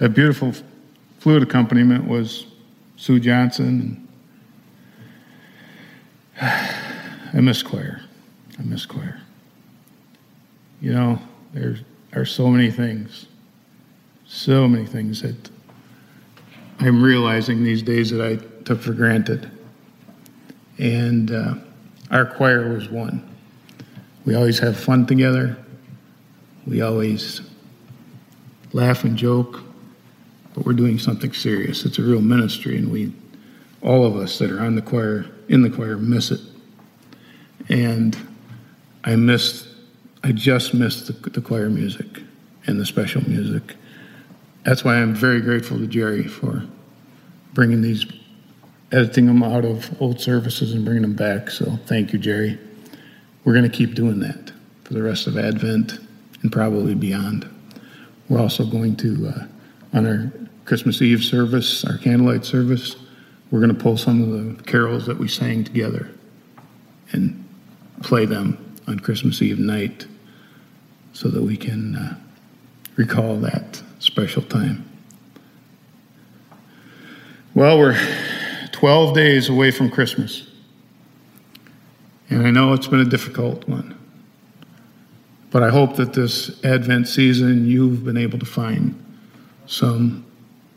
that beautiful flute accompaniment was Sue Johnson. I miss choir. I miss choir. You know, there are so many things, so many things that I'm realizing these days that I took for granted. And uh, our choir was one. We always have fun together. We always laugh and joke, but we're doing something serious. It's a real ministry, and we, all of us that are on the choir, in the choir, miss it. And I missed, I just missed the, the choir music and the special music. That's why I'm very grateful to Jerry for bringing these, editing them out of old services and bringing them back. So thank you, Jerry. We're going to keep doing that for the rest of Advent and probably beyond. We're also going to, uh, on our Christmas Eve service, our candlelight service, we're going to pull some of the carols that we sang together and play them on Christmas Eve night so that we can uh, recall that special time. Well, we're 12 days away from Christmas. And I know it's been a difficult one. But I hope that this Advent season you've been able to find some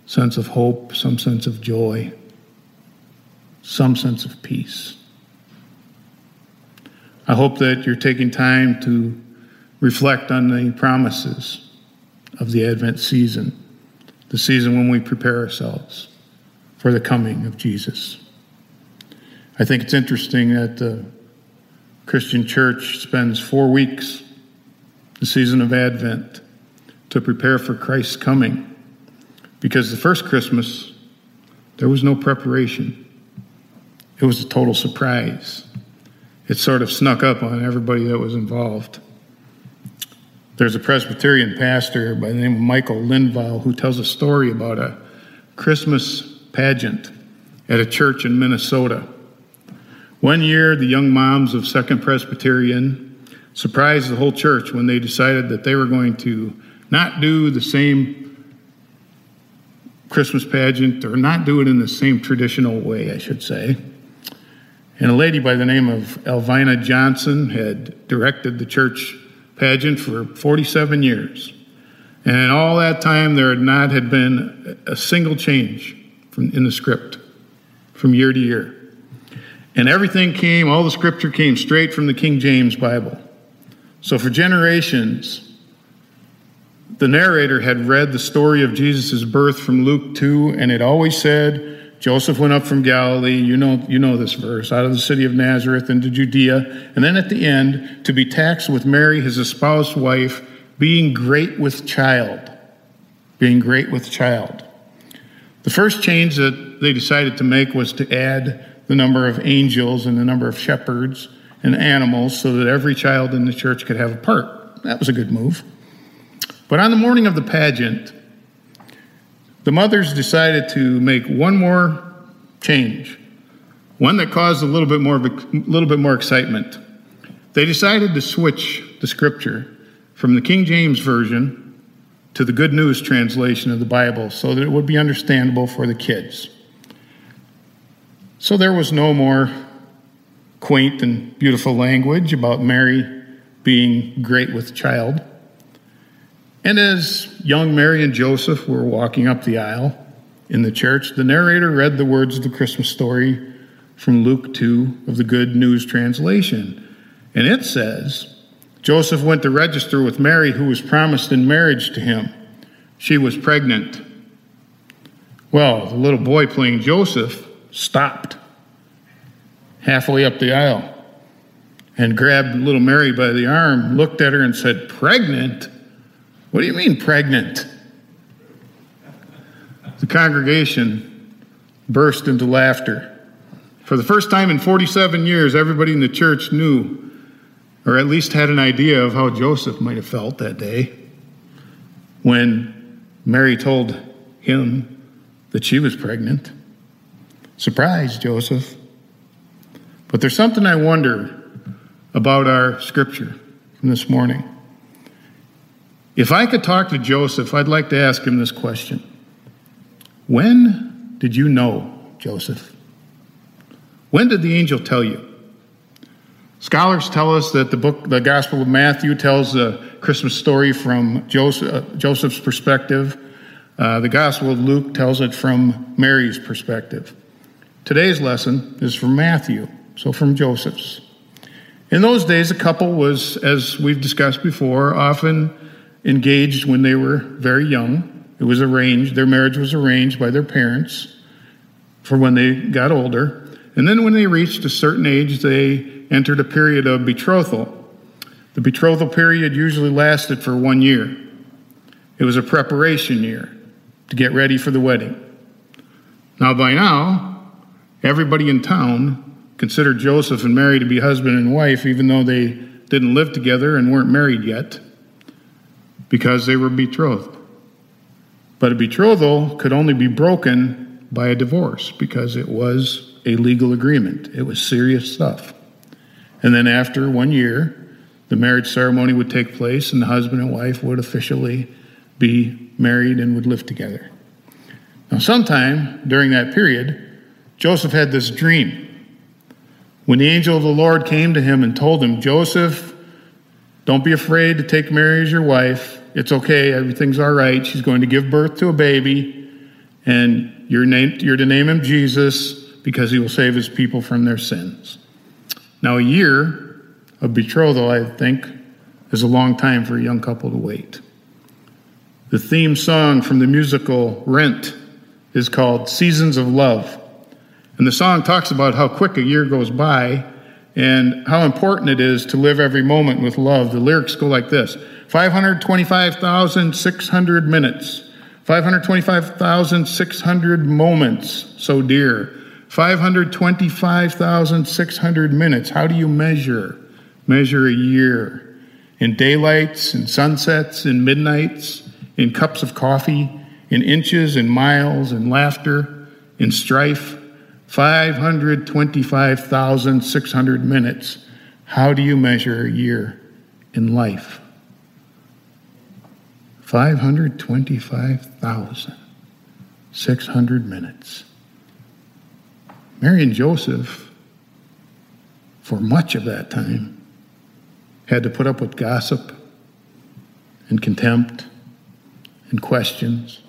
sense of hope, some sense of joy, some sense of peace. I hope that you're taking time to reflect on the promises of the Advent season, the season when we prepare ourselves for the coming of Jesus. I think it's interesting that the Christian church spends four weeks, the season of Advent, to prepare for Christ's coming. Because the first Christmas, there was no preparation, it was a total surprise. It sort of snuck up on everybody that was involved. There's a Presbyterian pastor by the name of Michael Lindvall who tells a story about a Christmas pageant at a church in Minnesota. One year, the young moms of Second Presbyterian surprised the whole church when they decided that they were going to not do the same Christmas pageant They're not doing it in the same traditional way, I should say. And a lady by the name of Elvina Johnson had directed the church pageant for 47 years. And in all that time, there had not had been a single change from, in the script from year to year. And everything came, all the scripture came straight from the King James Bible. So for generations, the narrator had read the story of Jesus' birth from Luke 2, and it always said, Joseph went up from Galilee, you know, you know this verse, out of the city of Nazareth into Judea, and then at the end, to be taxed with Mary, his espoused wife, being great with child. Being great with child. The first change that they decided to make was to add the number of angels and the number of shepherds and animals so that every child in the church could have a part. That was a good move. But on the morning of the pageant, the mothers decided to make one more change, one that caused a little bit more, a little bit more excitement. They decided to switch the scripture from the King James Version to the Good News translation of the Bible so that it would be understandable for the kids. So there was no more quaint and beautiful language about Mary being great with child. And as young Mary and Joseph were walking up the aisle in the church, the narrator read the words of the Christmas story from Luke 2 of the Good News translation. And it says, Joseph went to register with Mary, who was promised in marriage to him. She was pregnant. Well, the little boy playing Joseph stopped halfway up the aisle and grabbed little Mary by the arm, looked at her, and said, Pregnant? What do you mean, pregnant? The congregation burst into laughter. For the first time in 47 years, everybody in the church knew, or at least had an idea of how Joseph might have felt that day when Mary told him that she was pregnant. Surprise, Joseph. But there's something I wonder about our scripture from this morning. If I could talk to Joseph, I'd like to ask him this question When did you know, Joseph? When did the angel tell you? Scholars tell us that the book, the Gospel of Matthew, tells the Christmas story from uh, Joseph's perspective. Uh, the Gospel of Luke tells it from Mary's perspective. Today's lesson is from Matthew, so from Joseph's. In those days, a couple was, as we've discussed before, often engaged when they were very young. It was arranged, their marriage was arranged by their parents for when they got older. And then when they reached a certain age, they entered a period of betrothal. The betrothal period usually lasted for one year. It was a preparation year to get ready for the wedding. Now, by now, everybody in town considered Joseph and Mary to be husband and wife, even though they didn't live together and weren't married yet because they were betrothed. But a betrothal could only be broken by a divorce because it was a legal agreement. It was serious stuff. And then after one year, the marriage ceremony would take place and the husband and wife would officially be married and would live together. Now, sometime during that period, Joseph had this dream. When the angel of the Lord came to him and told him, Joseph, don't be afraid to take Mary as your wife. It's okay. Everything's all right. She's going to give birth to a baby, and you're, named, you're to name him Jesus because he will save his people from their sins. Now, a year of betrothal, I think, is a long time for a young couple to wait. The theme song from the musical Rent is called Seasons of Love. And the song talks about how quick a year goes by and how important it is to live every moment with love. The lyrics go like this 525,600 minutes, 525,600 moments, so dear. 525,600 minutes. How do you measure? Measure a year. In daylights, in sunsets, in midnights, in cups of coffee, in inches, in miles, in laughter, in strife. 525,600 minutes. How do you measure a year in life? 525,600 minutes. Mary and Joseph, for much of that time, had to put up with gossip and contempt and questions,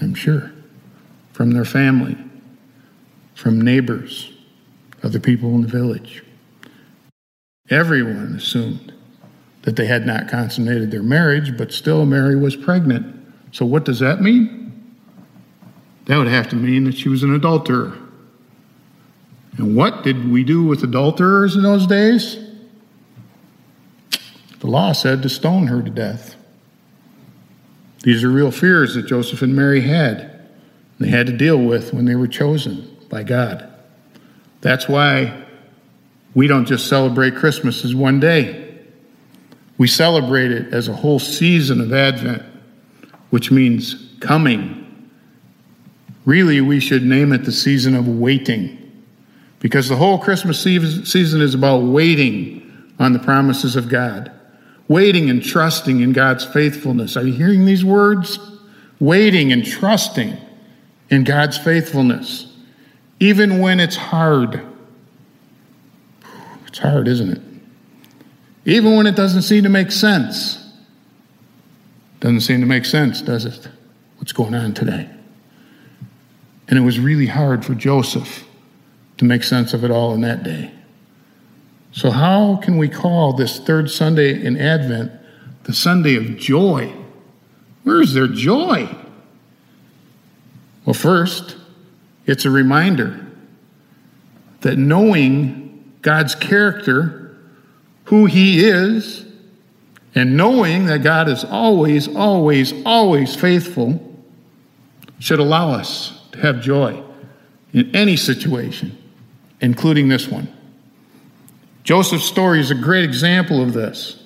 I'm sure, from their family, from neighbors, other people in the village. Everyone assumed that they had not consummated their marriage, but still Mary was pregnant. So, what does that mean? That would have to mean that she was an adulterer. And what did we do with adulterers in those days? The law said to stone her to death. These are real fears that Joseph and Mary had. They had to deal with when they were chosen by God. That's why we don't just celebrate Christmas as one day. We celebrate it as a whole season of Advent, which means coming. Really, we should name it the season of waiting, because the whole Christmas season is about waiting on the promises of God, waiting and trusting in God's faithfulness. Are you hearing these words? Waiting and trusting in God's faithfulness, even when it's hard. It's hard, isn't it? Even when it doesn't seem to make sense. Doesn't seem to make sense, does it? What's going on today? And it was really hard for Joseph to make sense of it all in that day. So, how can we call this third Sunday in Advent the Sunday of joy? Where is their joy? Well, first, it's a reminder that knowing God's character who He is, and knowing that God is always, always, always faithful, should allow us to have joy in any situation, including this one. Joseph's story is a great example of this.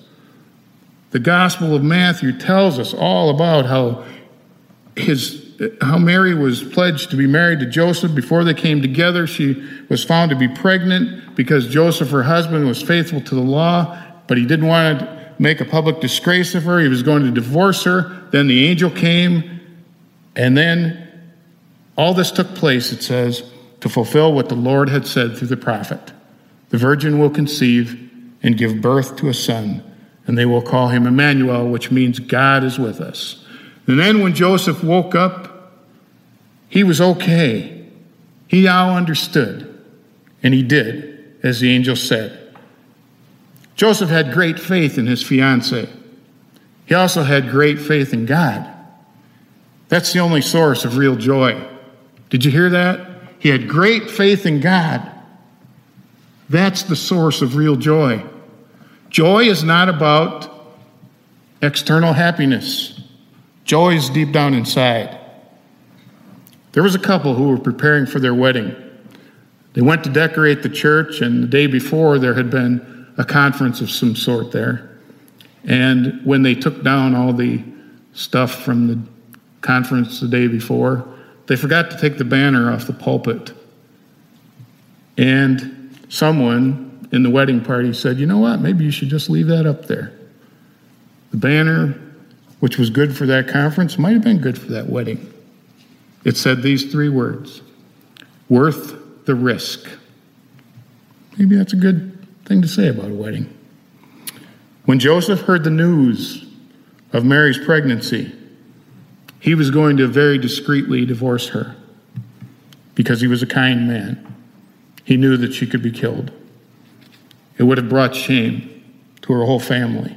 The Gospel of Matthew tells us all about how his how Mary was pledged to be married to Joseph before they came together. She was found to be pregnant because Joseph, her husband, was faithful to the law, but he didn't want to make a public disgrace of her. He was going to divorce her. Then the angel came, and then All this took place, it says, to fulfill what the Lord had said through the prophet The virgin will conceive and give birth to a son, and they will call him Emmanuel, which means God is with us. And then when Joseph woke up, he was okay. He now understood, and he did, as the angel said. Joseph had great faith in his fiancee. He also had great faith in God. That's the only source of real joy. Did you hear that? He had great faith in God. That's the source of real joy. Joy is not about external happiness, joy is deep down inside. There was a couple who were preparing for their wedding. They went to decorate the church, and the day before there had been a conference of some sort there. And when they took down all the stuff from the conference the day before, they forgot to take the banner off the pulpit. And someone in the wedding party said, You know what? Maybe you should just leave that up there. The banner, which was good for that conference, might have been good for that wedding. It said these three words worth the risk. Maybe that's a good thing to say about a wedding. When Joseph heard the news of Mary's pregnancy, he was going to very discreetly divorce her because he was a kind man. He knew that she could be killed. It would have brought shame to her whole family.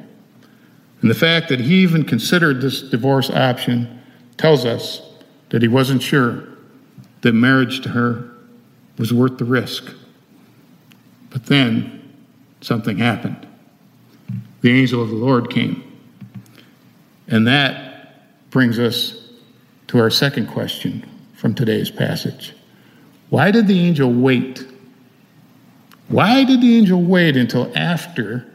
And the fact that he even considered this divorce option tells us that he wasn't sure that marriage to her was worth the risk. But then something happened. The angel of the Lord came. And that brings us to our second question from today's passage. Why did the angel wait? Why did the angel wait until after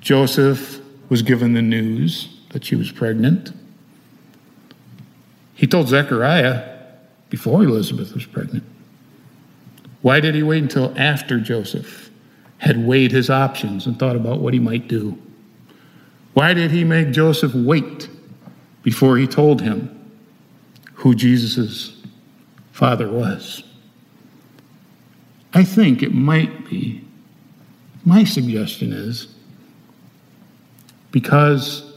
Joseph was given the news that she was pregnant? He told Zechariah before Elizabeth was pregnant. Why did he wait until after Joseph had weighed his options and thought about what he might do? Why did he make Joseph wait before he told him who Jesus' father was. I think it might be, my suggestion is, because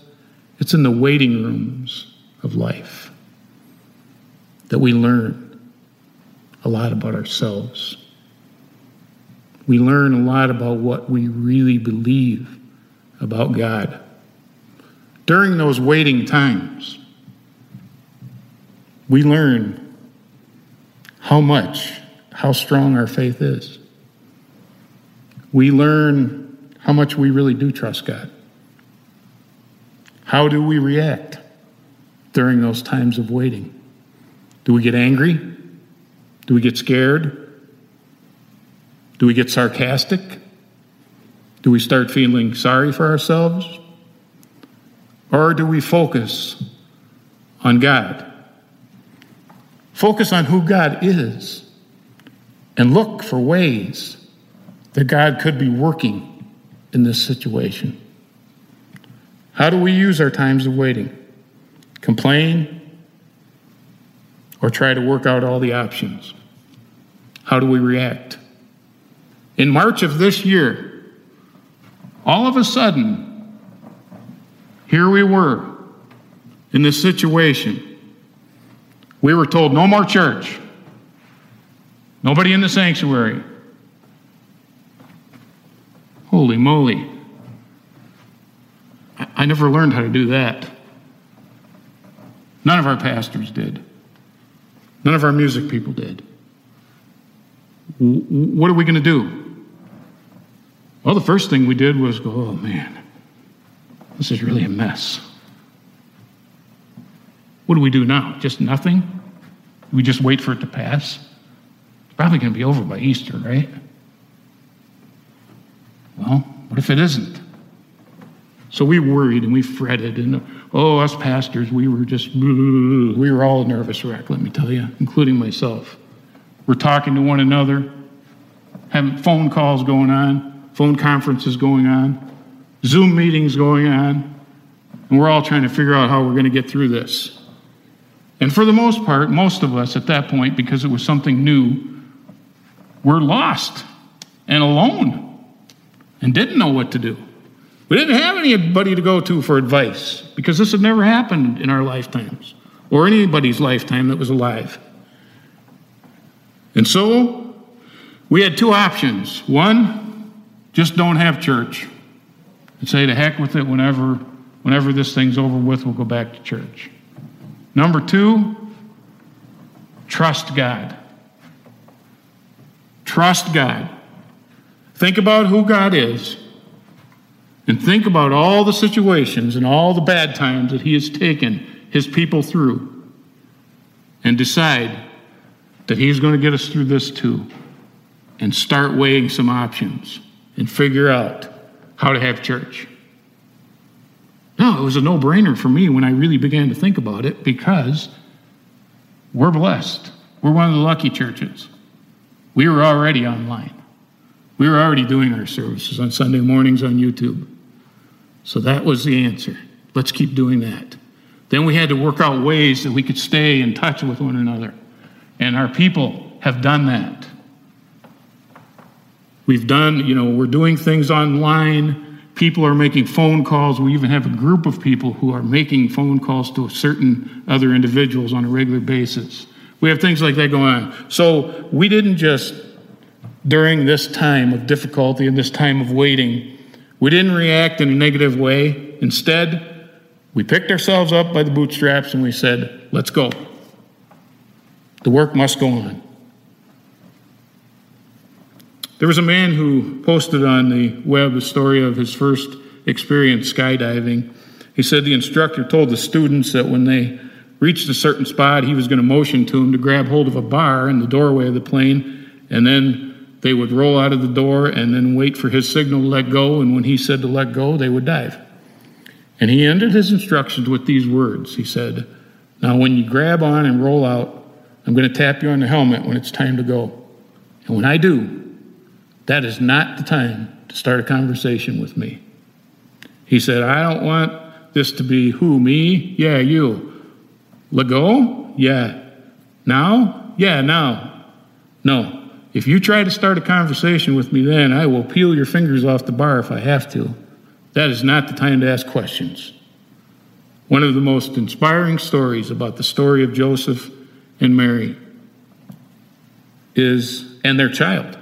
it's in the waiting rooms of life that we learn a lot about ourselves. We learn a lot about what we really believe about God. During those waiting times, we learn how much, how strong our faith is. We learn how much we really do trust God. How do we react during those times of waiting? Do we get angry? Do we get scared? Do we get sarcastic? Do we start feeling sorry for ourselves? Or do we focus on God? Focus on who God is and look for ways that God could be working in this situation. How do we use our times of waiting? Complain or try to work out all the options? How do we react? In March of this year, all of a sudden, here we were in this situation we were told no more church, nobody in the sanctuary. Holy moly. I, never learned how to do that. None of our pastors did. None of our music people did. What are we going to do? Well, the first thing we did was go, oh man, this is really a mess. What do we do now? Just nothing? We just wait for it to pass? It's probably going to be over by Easter, right? Well, what if it isn't? So we worried and we fretted, and oh, us pastors, we were just, we were all a nervous wreck, let me tell you, including myself. We're talking to one another, having phone calls going on, phone conferences going on, Zoom meetings going on, and we're all trying to figure out how we're going to get through this. And for the most part, most of us at that point, because it was something new, were lost and alone and didn't know what to do. We didn't have anybody to go to for advice because this had never happened in our lifetimes or anybody's lifetime that was alive. And so we had two options. One, just don't have church and say to heck with it whenever whenever this thing's over with, we'll go back to church. Number two, trust God. Trust God. Think about who God is and think about all the situations and all the bad times that He has taken His people through and decide that He's going to get us through this too and start weighing some options and figure out how to have church. No, it was a no brainer for me when I really began to think about it because we're blessed. We're one of the lucky churches. We were already online. We were already doing our services on Sunday mornings on YouTube. So that was the answer. Let's keep doing that. Then we had to work out ways that we could stay in touch with one another. And our people have done that. We've done, you know, we're doing things online. People are making phone calls. We even have a group of people who are making phone calls to certain other individuals on a regular basis. We have things like that going on. So we didn't just, during this time of difficulty and this time of waiting, we didn't react in a negative way. Instead, we picked ourselves up by the bootstraps and we said, let's go. The work must go on. There was a man who posted on the web a story of his first experience skydiving. He said the instructor told the students that when they reached a certain spot, he was going to motion to them to grab hold of a bar in the doorway of the plane, and then they would roll out of the door and then wait for his signal to let go. And when he said to let go, they would dive. And he ended his instructions with these words He said, Now, when you grab on and roll out, I'm going to tap you on the helmet when it's time to go. And when I do, that is not the time to start a conversation with me. He said, I don't want this to be who, me? Yeah, you. Let go? Yeah. Now? Yeah, now. No. If you try to start a conversation with me then, I will peel your fingers off the bar if I have to. That is not the time to ask questions. One of the most inspiring stories about the story of Joseph and Mary is, and their child,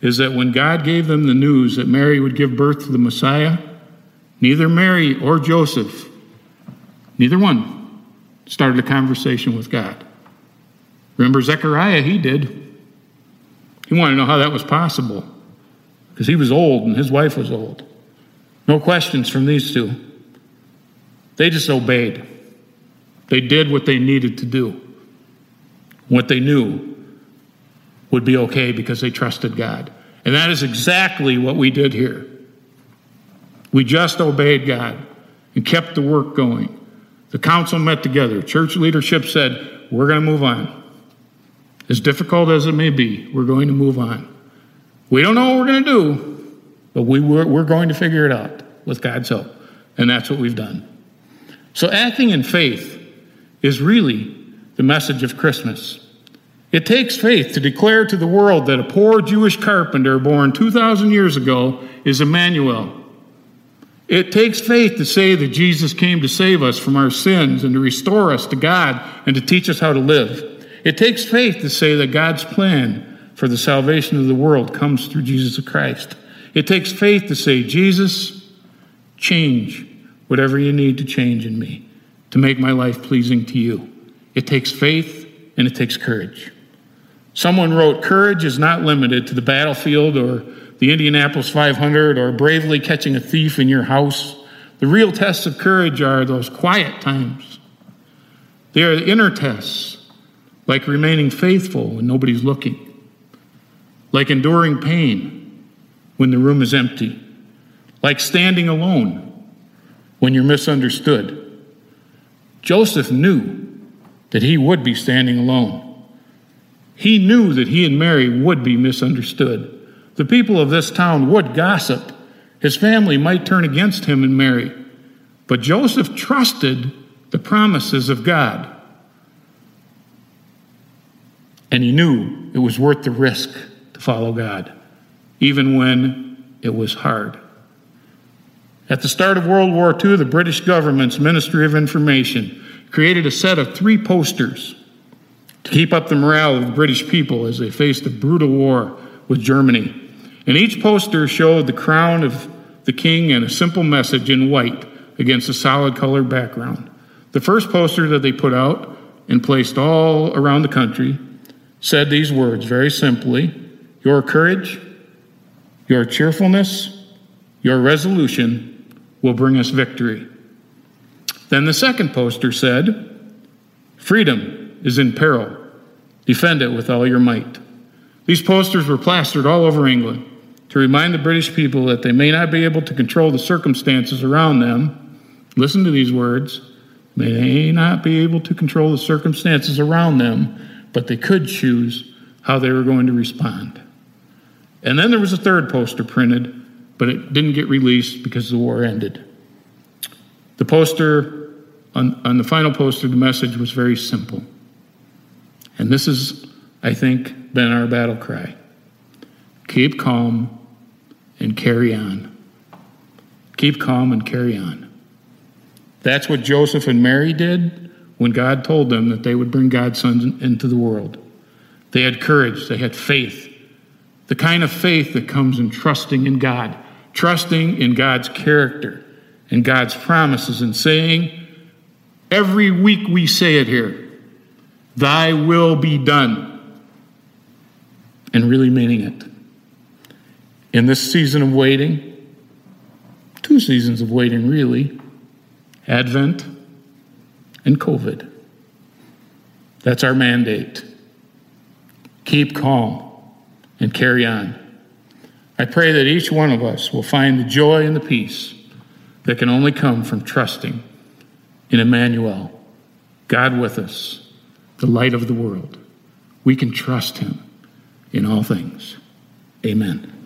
is that when God gave them the news that Mary would give birth to the Messiah, neither Mary or Joseph, neither one, started a conversation with God. Remember Zechariah, he did. He wanted to know how that was possible because he was old and his wife was old. No questions from these two. They just obeyed. They did what they needed to do, what they knew would be okay because they trusted God. And that is exactly what we did here. We just obeyed God and kept the work going. The council met together. Church leadership said, We're going to move on. As difficult as it may be, we're going to move on. We don't know what we're going to do, but we, we're, we're going to figure it out with God's help. And that's what we've done. So, acting in faith is really the message of Christmas. It takes faith to declare to the world that a poor Jewish carpenter born 2,000 years ago is Emmanuel. It takes faith to say that Jesus came to save us from our sins and to restore us to God and to teach us how to live. It takes faith to say that God's plan for the salvation of the world comes through Jesus Christ. It takes faith to say, Jesus, change whatever you need to change in me to make my life pleasing to you. It takes faith and it takes courage. Someone wrote, Courage is not limited to the battlefield or the Indianapolis 500 or bravely catching a thief in your house. The real tests of courage are those quiet times. They are the inner tests, like remaining faithful when nobody's looking, like enduring pain when the room is empty, like standing alone when you're misunderstood. Joseph knew that he would be standing alone. He knew that he and Mary would be misunderstood. The people of this town would gossip. His family might turn against him and Mary. But Joseph trusted the promises of God. And he knew it was worth the risk to follow God, even when it was hard. At the start of World War II, the British government's Ministry of Information created a set of three posters to keep up the morale of the British people as they faced a brutal war with Germany. And each poster showed the crown of the king and a simple message in white against a solid colored background. The first poster that they put out and placed all around the country said these words very simply Your courage, your cheerfulness, your resolution will bring us victory. Then the second poster said, Freedom is in peril. Defend it with all your might. These posters were plastered all over England to remind the British people that they may not be able to control the circumstances around them. Listen to these words. May not be able to control the circumstances around them, but they could choose how they were going to respond. And then there was a third poster printed, but it didn't get released because the war ended. The poster, on, on the final poster, the message was very simple. And this has, I think, been our battle cry keep calm and carry on. Keep calm and carry on. That's what Joseph and Mary did when God told them that they would bring God's son into the world. They had courage, they had faith, the kind of faith that comes in trusting in God, trusting in God's character and God's promises, and saying, every week we say it here, Thy will be done, and really meaning it. In this season of waiting, two seasons of waiting really, Advent and COVID. That's our mandate. Keep calm and carry on. I pray that each one of us will find the joy and the peace that can only come from trusting in Emmanuel, God with us, the light of the world. We can trust him in all things. Amen.